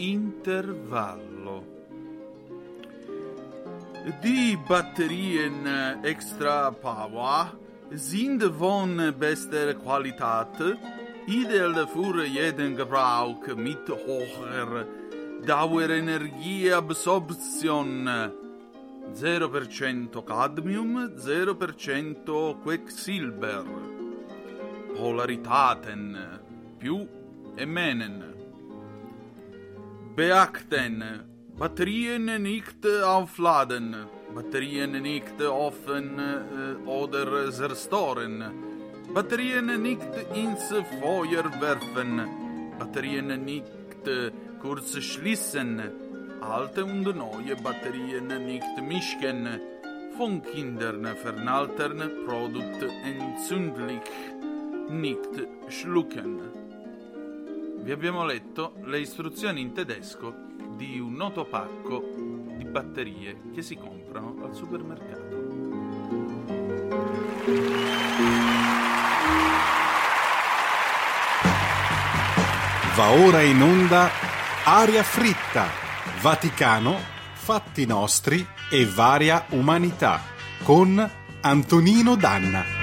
intervallo. Die Batterien extra power sind von bester Qualität, ideal für jeden Gebrauch mit hoher Dauerenergieabsorption. 0% Cadmium, 0% Quecksilber. Polaritaten più e menen. Beachten, Batterien nicht aufladen, Batterien nicht offen äh, oder zerstören, Batterien nicht ins Feuer werfen, Batterien nicht kurz schließen, alte und neue Batterien nicht mischen, von Kindern vernaltern Produkt entzündlich, nicht schlucken. Vi abbiamo letto le istruzioni in tedesco di un noto pacco di batterie che si comprano al supermercato. Va ora in onda Aria fritta, Vaticano, fatti nostri e varia umanità con Antonino Danna.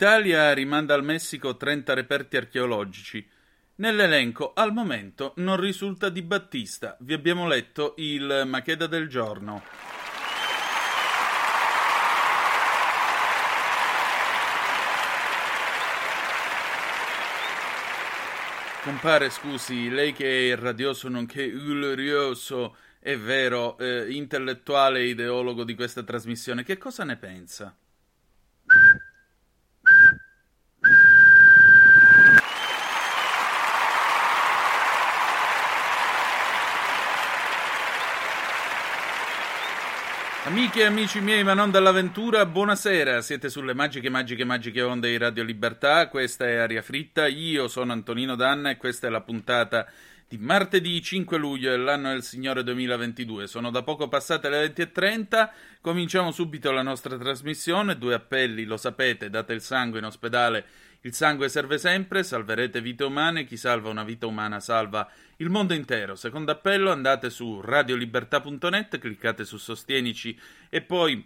L'Italia rimanda al Messico 30 reperti archeologici. Nell'elenco al momento non risulta Di Battista. Vi abbiamo letto il Macheda del giorno. Compare, scusi, lei che è radioso nonché glorioso, è vero, eh, intellettuale e ideologo di questa trasmissione, che cosa ne pensa? Amiche e amici miei, ma non dall'avventura, buonasera. Siete sulle magiche, magiche, magiche onde di Radio Libertà. Questa è Aria Fritta. Io sono Antonino Danna e questa è la puntata di martedì 5 luglio dell'anno del Signore 2022. Sono da poco passate le 20.30. Cominciamo subito la nostra trasmissione. Due appelli, lo sapete, date il sangue in ospedale. Il sangue serve sempre, salverete vite umane, chi salva una vita umana salva il mondo intero. Secondo appello andate su radiolibertà.net, cliccate su Sostienici e poi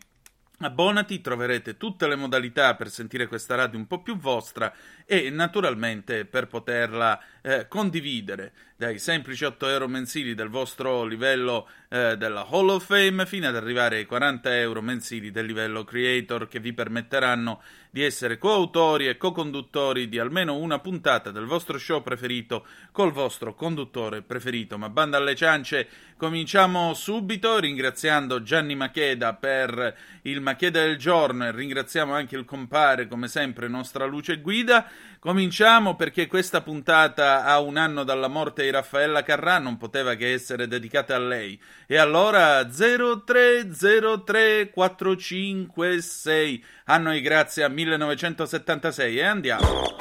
abbonati, troverete tutte le modalità per sentire questa radio un po' più vostra e naturalmente per poterla eh, condividere dai semplici 8 euro mensili del vostro livello eh, della Hall of Fame fino ad arrivare ai 40 euro mensili del livello creator che vi permetteranno di essere coautori e co-conduttori di almeno una puntata del vostro show preferito col vostro conduttore preferito. Ma banda alle ciance, cominciamo subito ringraziando Gianni Macheda per il Macheda del giorno e ringraziamo anche il compare come sempre nostra luce guida. Cominciamo perché questa puntata a un anno dalla morte di Raffaella Carrà non poteva che essere dedicata a lei. E allora 0303456 a noi grazie a 1976 e andiamo.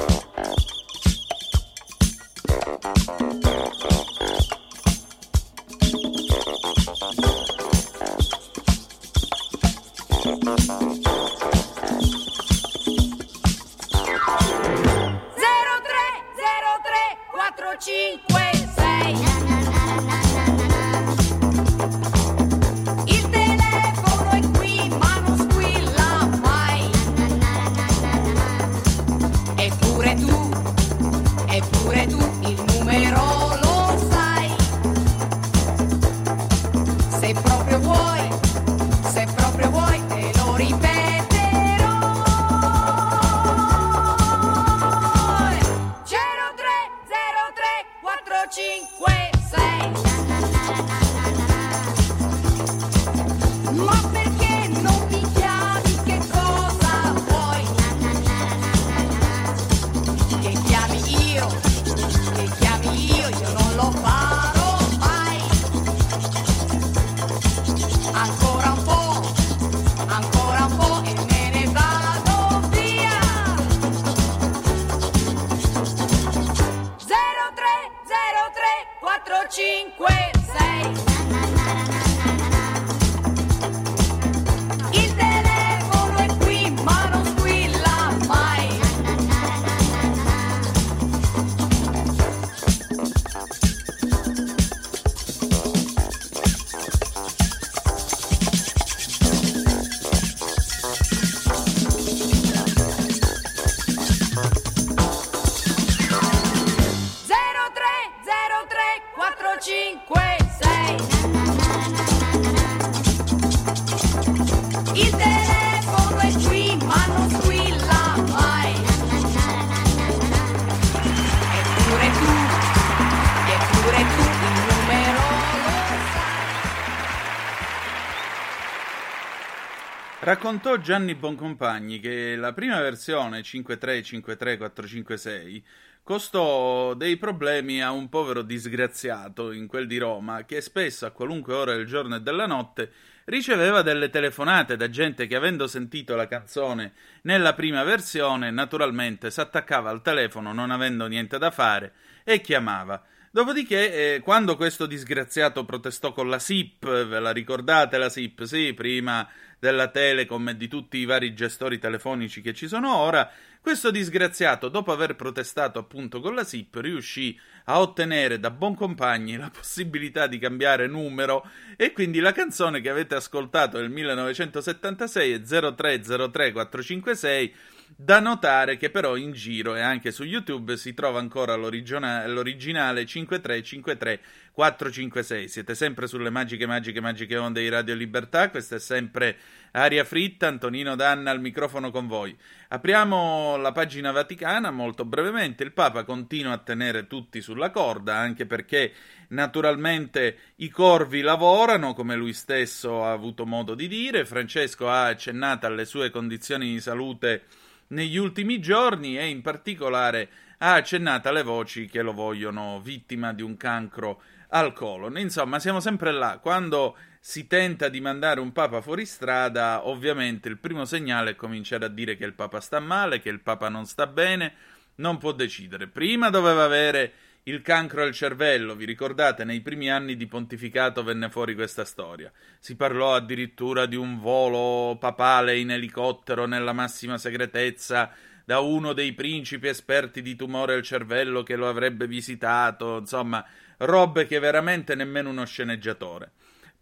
Raccontò Gianni Boncompagni che la prima versione 5353456 costò dei problemi a un povero disgraziato in quel di Roma che spesso a qualunque ora del giorno e della notte riceveva delle telefonate da gente che avendo sentito la canzone nella prima versione naturalmente s'attaccava al telefono non avendo niente da fare e chiamava. Dopodiché, eh, quando questo disgraziato protestò con la SIP, ve la ricordate la SIP? Sì, prima della Telecom e di tutti i vari gestori telefonici che ci sono ora, questo disgraziato, dopo aver protestato appunto con la SIP, riuscì a ottenere da Boncompagni la possibilità di cambiare numero e quindi la canzone che avete ascoltato nel 1976 è 0303456. Da notare che però in giro e anche su YouTube si trova ancora l'originale 5353 456. Siete sempre sulle magiche, magiche, magiche onde di Radio Libertà. Questa è sempre Aria Fritta. Antonino Danna al microfono con voi. Apriamo la pagina vaticana molto brevemente. Il Papa continua a tenere tutti sulla corda, anche perché naturalmente i corvi lavorano, come lui stesso ha avuto modo di dire. Francesco ha accennato alle sue condizioni di salute negli ultimi giorni e in particolare ha accennato alle voci che lo vogliono vittima di un cancro al colon. Insomma, siamo sempre là. Quando si tenta di mandare un papa fuori strada, ovviamente il primo segnale è cominciare a dire che il papa sta male, che il papa non sta bene, non può decidere. Prima doveva avere il cancro al cervello, vi ricordate? Nei primi anni di pontificato venne fuori questa storia. Si parlò addirittura di un volo papale in elicottero nella massima segretezza da uno dei principi esperti di tumore al cervello che lo avrebbe visitato, insomma, robe che veramente nemmeno uno sceneggiatore.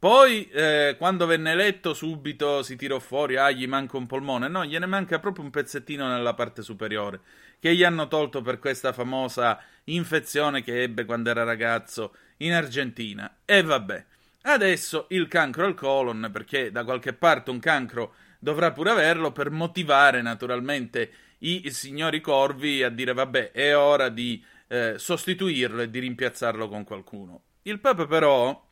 Poi, eh, quando venne eletto, subito si tirò fuori, ah, gli manca un polmone. No, gliene manca proprio un pezzettino nella parte superiore, che gli hanno tolto per questa famosa infezione che ebbe quando era ragazzo in Argentina. E vabbè, adesso il cancro al colon, perché da qualche parte un cancro dovrà pure averlo, per motivare naturalmente i signori corvi a dire, vabbè, è ora di eh, sostituirlo e di rimpiazzarlo con qualcuno. Il Papa però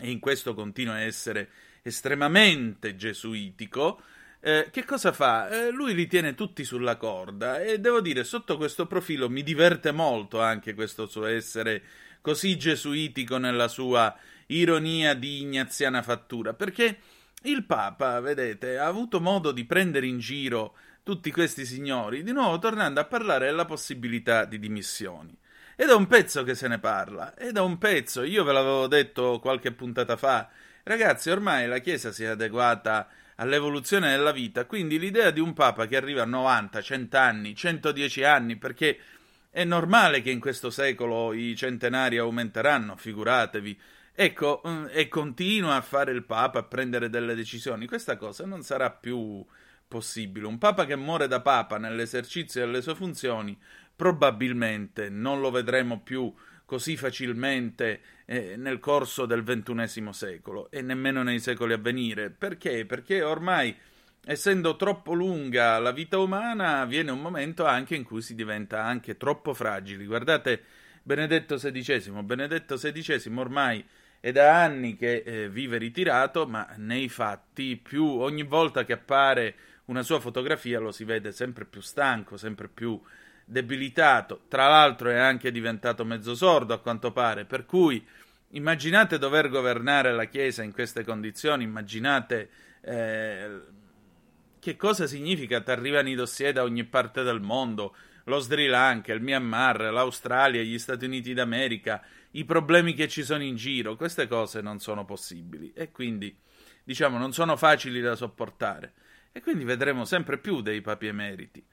e in questo continua a essere estremamente gesuitico, eh, che cosa fa? Eh, lui li tiene tutti sulla corda e devo dire, sotto questo profilo mi diverte molto anche questo suo essere così gesuitico nella sua ironia di ignaziana fattura, perché il Papa, vedete, ha avuto modo di prendere in giro tutti questi signori, di nuovo tornando a parlare della possibilità di dimissioni. Ed è un pezzo che se ne parla, ed è un pezzo, io ve l'avevo detto qualche puntata fa, ragazzi, ormai la Chiesa si è adeguata all'evoluzione della vita, quindi l'idea di un Papa che arriva a 90, 100 anni, 110 anni, perché è normale che in questo secolo i centenari aumenteranno, figuratevi, ecco, mm, e continua a fare il Papa, a prendere delle decisioni, questa cosa non sarà più possibile. Un Papa che muore da Papa nell'esercizio delle sue funzioni probabilmente non lo vedremo più così facilmente eh, nel corso del ventunesimo secolo e nemmeno nei secoli a venire. Perché? Perché ormai, essendo troppo lunga la vita umana, viene un momento anche in cui si diventa anche troppo fragili. Guardate Benedetto XVI, Benedetto XVI ormai è da anni che eh, vive ritirato, ma nei fatti più ogni volta che appare una sua fotografia lo si vede sempre più stanco, sempre più debilitato, tra l'altro è anche diventato mezzo sordo a quanto pare, per cui immaginate dover governare la Chiesa in queste condizioni, immaginate eh, che cosa significa ti arrivano i dossier da ogni parte del mondo, lo Sri Lanka, il Myanmar, l'Australia, gli Stati Uniti d'America, i problemi che ci sono in giro, queste cose non sono possibili e quindi diciamo non sono facili da sopportare e quindi vedremo sempre più dei papi emeriti.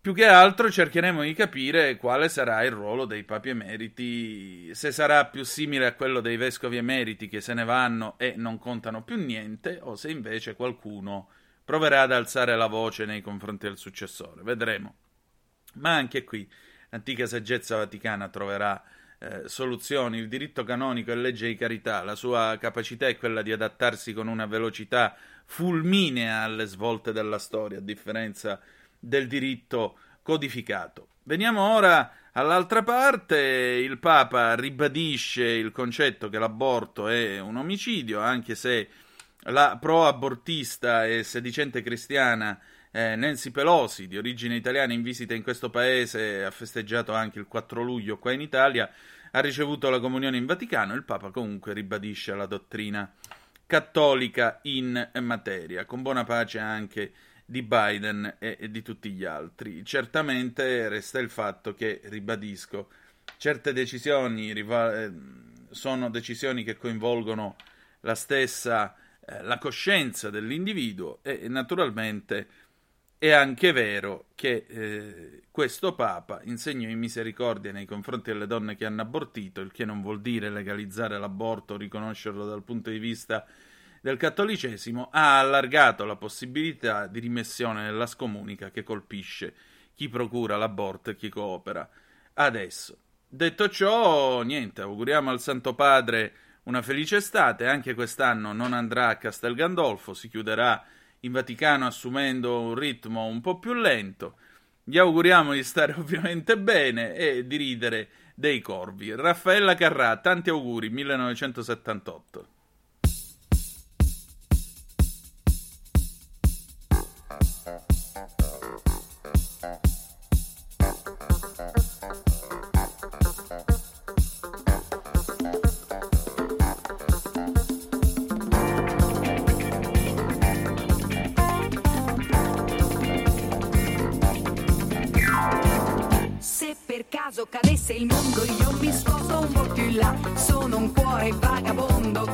Più che altro cercheremo di capire quale sarà il ruolo dei papi emeriti, se sarà più simile a quello dei vescovi emeriti che se ne vanno e non contano più niente, o se invece qualcuno proverà ad alzare la voce nei confronti del successore. Vedremo. Ma anche qui l'antica saggezza vaticana troverà eh, soluzioni. Il diritto canonico è legge di carità, la sua capacità è quella di adattarsi con una velocità fulminea alle svolte della storia, a differenza del diritto codificato. Veniamo ora all'altra parte. Il Papa ribadisce il concetto che l'aborto è un omicidio, anche se la pro-abortista e sedicente cristiana eh, Nancy Pelosi, di origine italiana, in visita in questo paese, ha festeggiato anche il 4 luglio qua in Italia, ha ricevuto la comunione in Vaticano. Il Papa comunque ribadisce la dottrina cattolica in materia, con buona pace anche di Biden e, e di tutti gli altri. Certamente resta il fatto che, ribadisco, certe decisioni riva- eh, sono decisioni che coinvolgono la stessa eh, la coscienza dell'individuo e naturalmente è anche vero che eh, questo Papa insegnò in misericordia nei confronti delle donne che hanno abortito, il che non vuol dire legalizzare l'aborto o riconoscerlo dal punto di vista del cattolicesimo, ha allargato la possibilità di rimessione nella scomunica che colpisce chi procura l'aborto e chi coopera. Adesso, detto ciò, niente, auguriamo al Santo Padre una felice estate, anche quest'anno non andrà a Castel Gandolfo, si chiuderà in Vaticano assumendo un ritmo un po' più lento. Gli auguriamo di stare ovviamente bene e di ridere dei corvi. Raffaella Carrà, tanti auguri, 1978. Cuore vagabondo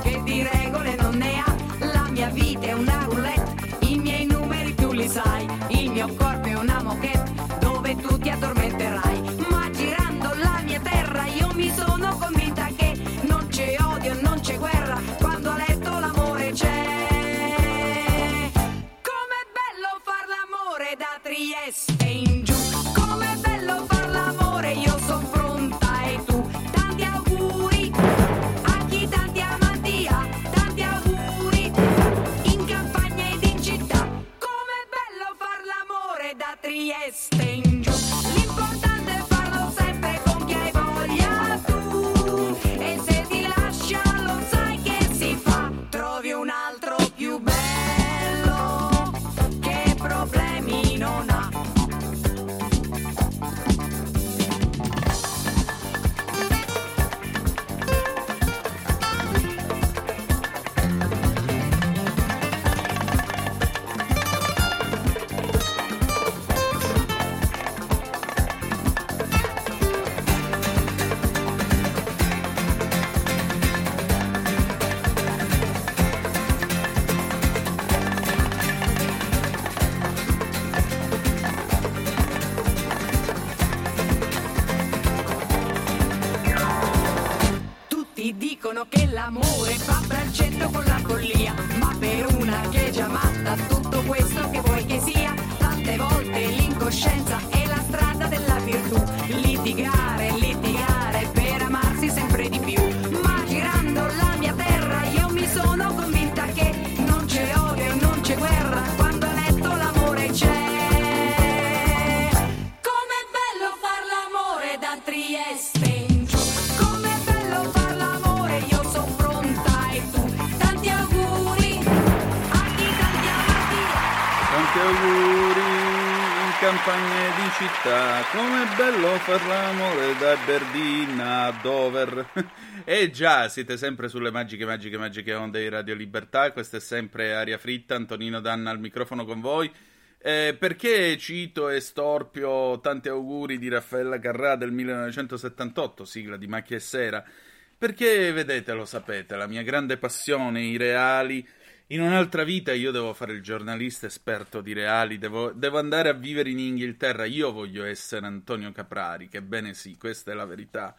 città, com'è bello far l'amore da Berdina a Dover. E già, siete sempre sulle magiche, magiche, magiche onde di Radio Libertà, questa è sempre Aria Fritta, Antonino Danna al microfono con voi. Eh, perché cito e storpio tanti auguri di Raffaella Carrà del 1978, sigla di Macchia e Sera? Perché, vedete, lo sapete, la mia grande passione, i reali. In un'altra vita io devo fare il giornalista esperto di reali, devo, devo andare a vivere in Inghilterra. Io voglio essere Antonio Caprari, che bene sì, questa è la verità.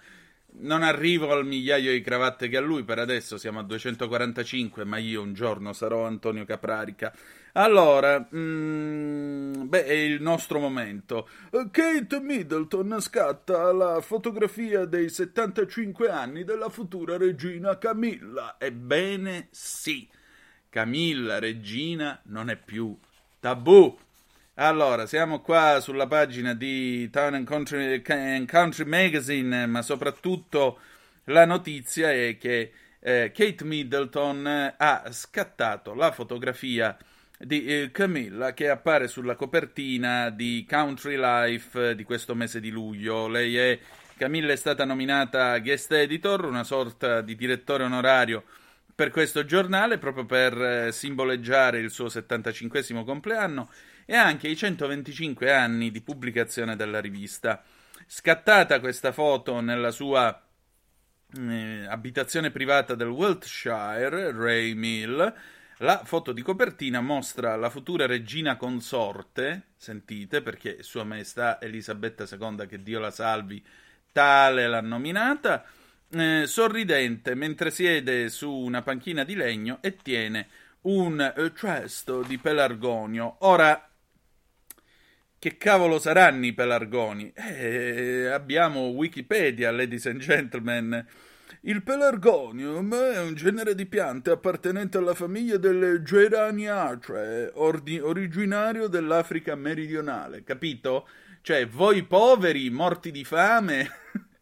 non arrivo al migliaio di cravatte che ha lui, per adesso siamo a 245, ma io un giorno sarò Antonio Caprarica. Allora, mm, beh, è il nostro momento. Kate Middleton scatta la fotografia dei 75 anni della futura regina Camilla. Ebbene sì, Camilla regina non è più tabù. Allora, siamo qua sulla pagina di Town and Country, and Country Magazine, ma soprattutto la notizia è che eh, Kate Middleton ha scattato la fotografia di eh, Camilla che appare sulla copertina di Country Life di questo mese di luglio. Lei è Camilla è stata nominata guest editor, una sorta di direttore onorario per questo giornale proprio per eh, simboleggiare il suo 75 compleanno e anche i 125 anni di pubblicazione della rivista. Scattata questa foto nella sua eh, abitazione privata del Wiltshire, Ray Mill, la foto di copertina mostra la futura regina consorte, sentite perché Sua Maestà Elisabetta II, che Dio la salvi, tale l'ha nominata, eh, sorridente mentre siede su una panchina di legno e tiene un eh, cesto di pelargonio. Ora, che cavolo saranno i pelargoni? Eh, abbiamo Wikipedia, ladies and gentlemen. Il pelargonium è un genere di piante appartenente alla famiglia delle Geraniaceae, ordi- originario dell'Africa meridionale, capito? Cioè, voi poveri morti di fame,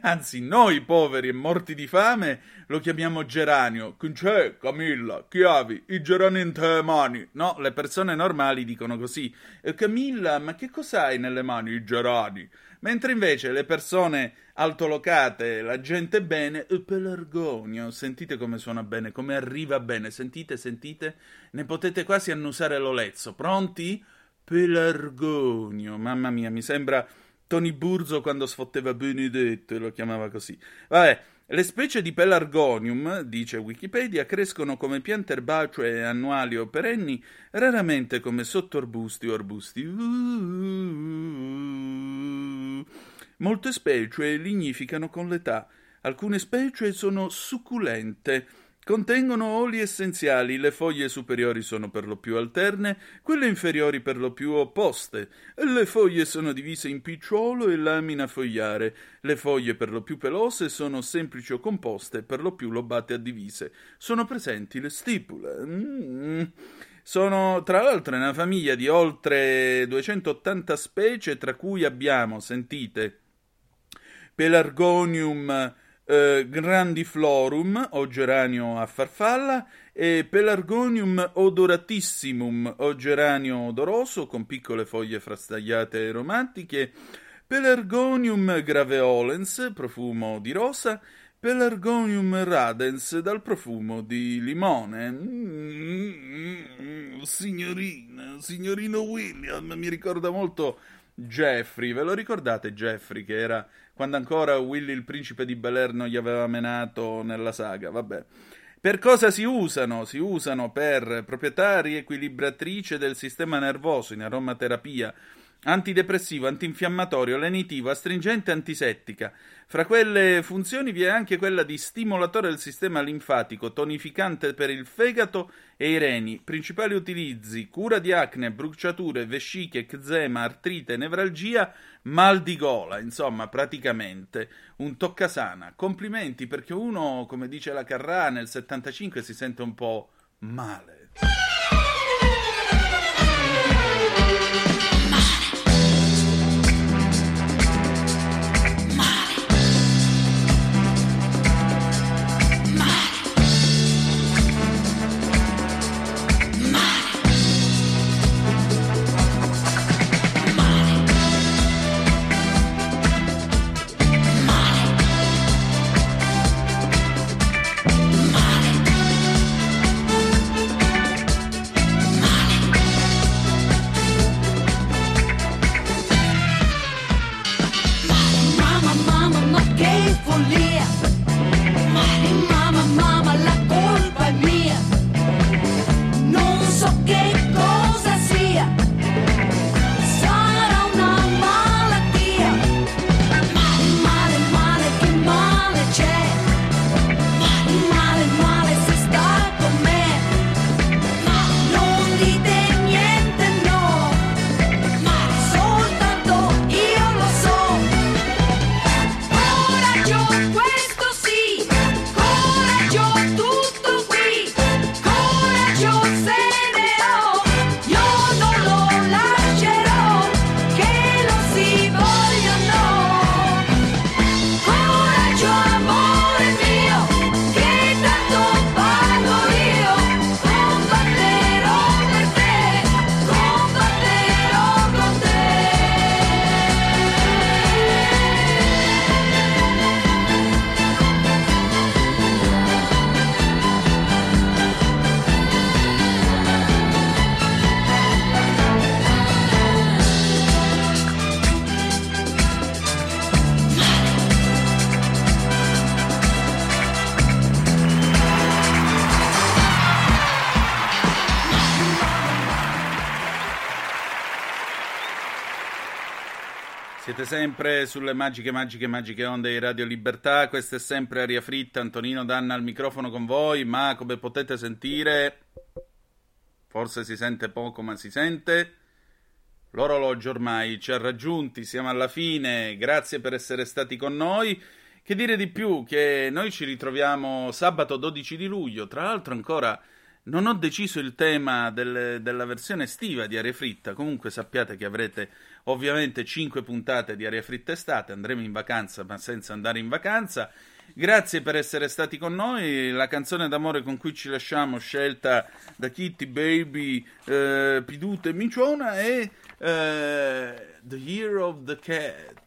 anzi, noi poveri e morti di fame lo chiamiamo geranio. C'è, Camilla? Chiavi, i gerani in te mani. No, le persone normali dicono così. Camilla, ma che cos'hai nelle mani i gerani? Mentre invece le persone altolocate, la gente bene, pelargonio, sentite come suona bene, come arriva bene, sentite, sentite? Ne potete quasi annusare l'olezzo. Pronti? Pelargonio, mamma mia, mi sembra Tony Burzo quando sfotteva Benedetto e lo chiamava così. Vabbè, le specie di Pelargonium, dice Wikipedia, crescono come piante erbacee annuali o perenni, raramente come sottoarbusti o arbusti. Molte specie lignificano con l'età. Alcune specie sono succulente. Contengono oli essenziali, le foglie superiori sono per lo più alterne, quelle inferiori per lo più opposte. Le foglie sono divise in picciolo e lamina fogliare. Le foglie per lo più pelose sono semplici o composte, per lo più lobate a divise. Sono presenti le stipule. Mm. Sono tra l'altro una famiglia di oltre 280 specie, tra cui abbiamo, sentite, Pelargonium eh, grandiflorum o geranio a farfalla e Pelargonium odoratissimum o geranio odoroso con piccole foglie frastagliate e aromatiche, Pelargonium graveolens, profumo di rosa, Pelargonium radens dal profumo di limone. Mm, signorina, signorino William, mi ricorda molto Jeffrey. Ve lo ricordate Jeffrey che era quando ancora Willy il principe di Bel Air non gli aveva menato nella saga? Vabbè. Per cosa si usano? Si usano per proprietà riequilibratrice del sistema nervoso in aromaterapia, antidepressivo, antinfiammatorio, lenitivo, astringente antisettica. Fra quelle funzioni vi è anche quella di stimolatore del sistema linfatico, tonificante per il fegato e i reni. Principali utilizzi: cura di acne, bruciature, vesciche, eczema, artrite, nevralgia, mal di gola. Insomma, praticamente un toccasana. Complimenti perché uno, come dice la Carrà, nel 75 si sente un po' male. Siete sempre sulle magiche, magiche, magiche onde di Radio Libertà. Questa è sempre Aria Fritta. Antonino Danna al microfono con voi. Ma come potete sentire, forse si sente poco, ma si sente. L'orologio ormai ci ha raggiunti. Siamo alla fine. Grazie per essere stati con noi. Che dire di più? Che noi ci ritroviamo sabato 12 di luglio. Tra l'altro, ancora non ho deciso il tema del- della versione estiva di Aria Fritta. Comunque sappiate che avrete ovviamente 5 puntate di Aria Fritta estate. Andremo in vacanza, ma senza andare in vacanza. Grazie per essere stati con noi. La canzone d'amore con cui ci lasciamo, scelta da Kitty, Baby, eh, Piduta e Minciona, è eh, The Year of the Cat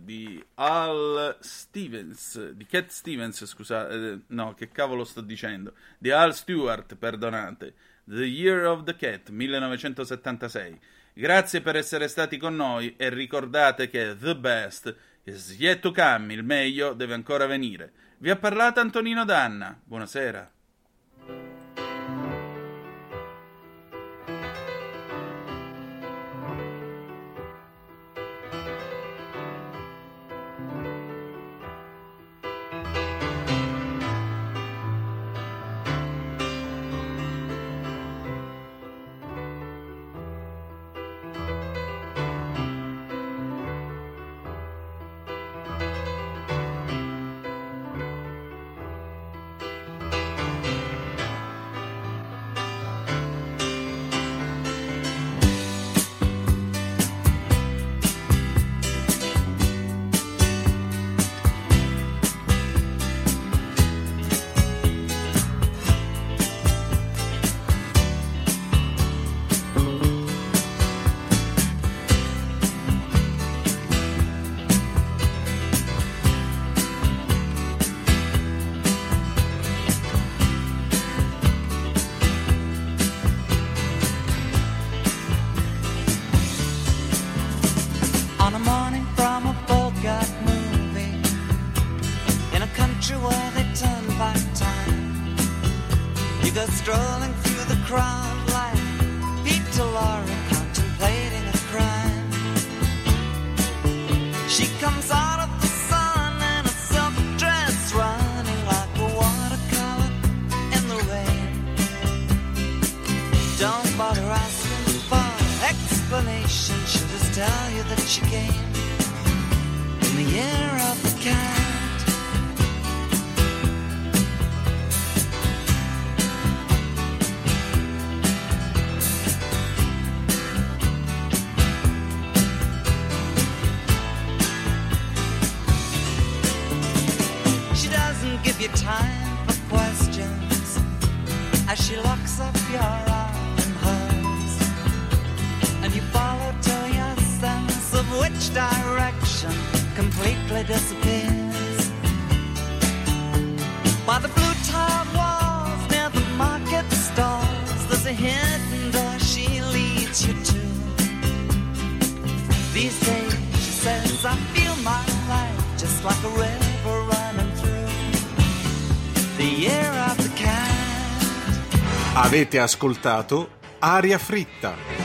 di Al Stevens, di Cat Stevens, scusate, eh, no, che cavolo sto dicendo? Di Al Stewart, perdonate. The Year of the Cat, 1976. Grazie per essere stati con noi e ricordate che the best is yet to come, il meglio deve ancora venire. Vi ha parlato Antonino Danna. Buonasera. On a morning from a Bogart movie In a country where they turn back time. You go strolling through the crowd like Peter Lorre contemplating a crime. She comes out of that she came in the year of the cat. She doesn't give you time for questions as she locks up your arm which direction completely disappears. By the blue tiled walls near the market stalls, there's a hidden door she leads you to. These days, she says, I feel my life just like a river running through the year of the cat. Avete ascoltato Aria Fritta.